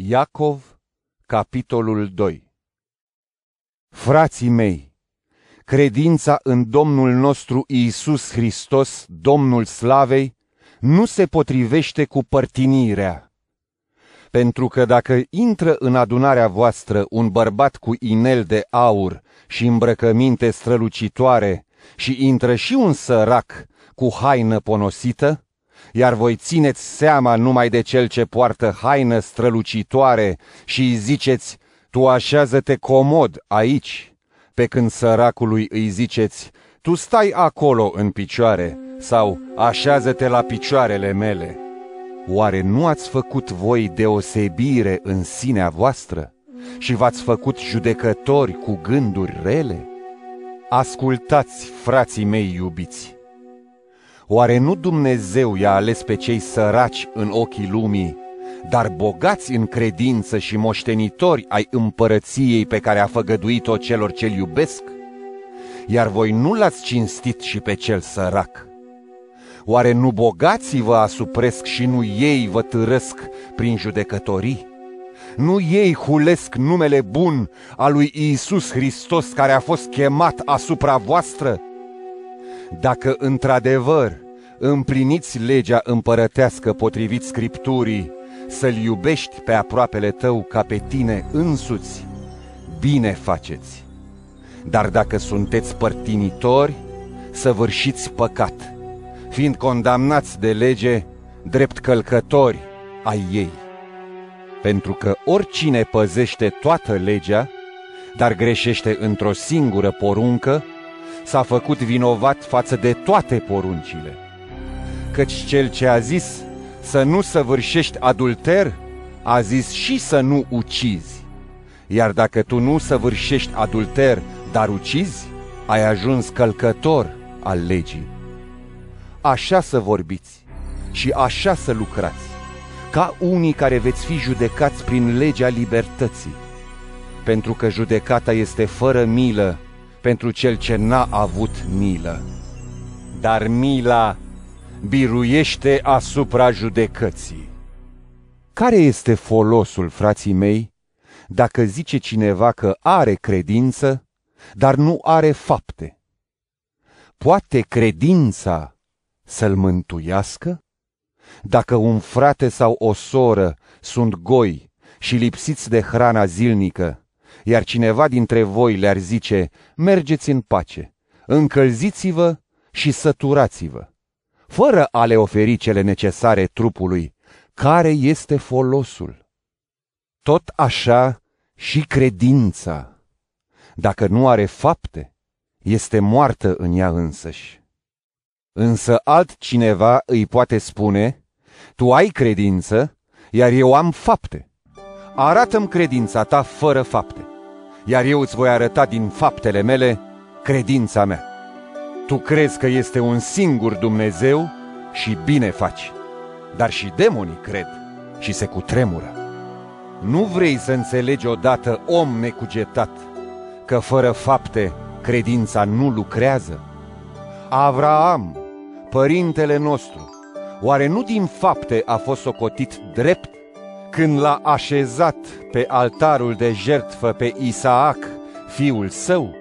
Iacov, capitolul 2 Frații mei, credința în Domnul nostru Iisus Hristos, Domnul Slavei, nu se potrivește cu părtinirea. Pentru că dacă intră în adunarea voastră un bărbat cu inel de aur și îmbrăcăminte strălucitoare și intră și un sărac cu haină ponosită, iar voi țineți seama numai de cel ce poartă haină strălucitoare și îi ziceți, tu așează-te comod aici, pe când săracului îi ziceți, tu stai acolo în picioare sau așează-te la picioarele mele. Oare nu ați făcut voi deosebire în sinea voastră și v-ați făcut judecători cu gânduri rele? Ascultați, frații mei iubiți! Oare nu Dumnezeu i-a ales pe cei săraci în ochii lumii, dar bogați în credință și moștenitori ai împărăției pe care a făgăduit-o celor ce-L iubesc? Iar voi nu l-ați cinstit și pe cel sărac. Oare nu bogații vă asupresc și nu ei vă târăsc prin judecătorii? Nu ei hulesc numele bun al lui Iisus Hristos care a fost chemat asupra voastră? Dacă într-adevăr împliniți legea împărătească potrivit Scripturii, să-L iubești pe aproapele tău ca pe tine însuți, bine faceți. Dar dacă sunteți părtinitori, săvârșiți păcat, fiind condamnați de lege drept călcători ai ei. Pentru că oricine păzește toată legea, dar greșește într-o singură poruncă, s-a făcut vinovat față de toate poruncile. Căci cel ce a zis să nu săvârșești adulter, a zis și să nu ucizi. Iar dacă tu nu săvârșești adulter, dar ucizi, ai ajuns călcător al legii. Așa să vorbiți și așa să lucrați, ca unii care veți fi judecați prin legea libertății, pentru că judecata este fără milă pentru cel ce n-a avut milă. Dar mila biruiește asupra judecății. Care este folosul, frații mei, dacă zice cineva că are credință, dar nu are fapte? Poate credința să-l mântuiască? Dacă un frate sau o soră sunt goi și lipsiți de hrana zilnică, iar cineva dintre voi le-ar zice, mergeți în pace, încălziți-vă și săturați-vă, fără a le oferi cele necesare trupului, care este folosul? Tot așa și credința, dacă nu are fapte, este moartă în ea însăși. Însă altcineva îi poate spune, tu ai credință, iar eu am fapte. Arată-mi credința ta fără fapte iar eu îți voi arăta din faptele mele credința mea. Tu crezi că este un singur Dumnezeu și bine faci, dar și demonii cred și se cutremură. Nu vrei să înțelegi odată, om necugetat, că fără fapte credința nu lucrează? Avraam, părintele nostru, oare nu din fapte a fost socotit drept când l-a așezat pe altarul de jertfă pe Isaac, fiul său?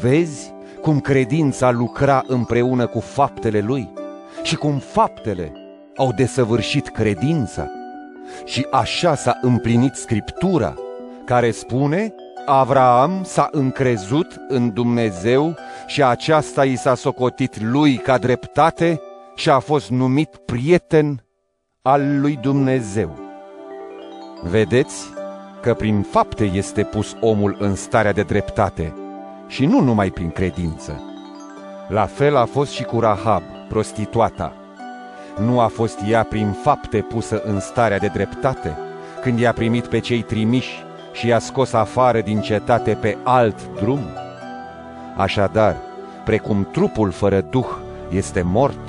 Vezi cum credința lucra împreună cu faptele lui și cum faptele au desăvârșit credința? Și așa s-a împlinit Scriptura, care spune, Avraam s-a încrezut în Dumnezeu și aceasta i s-a socotit lui ca dreptate și a fost numit prieten al lui Dumnezeu. Vedeți că prin fapte este pus omul în starea de dreptate și nu numai prin credință. La fel a fost și cu Rahab, prostituata. Nu a fost ea prin fapte pusă în starea de dreptate, când i-a primit pe cei trimiși și i-a scos afară din cetate pe alt drum? Așadar, precum trupul fără duh este mort,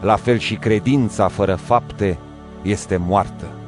la fel și credința fără fapte este moartă.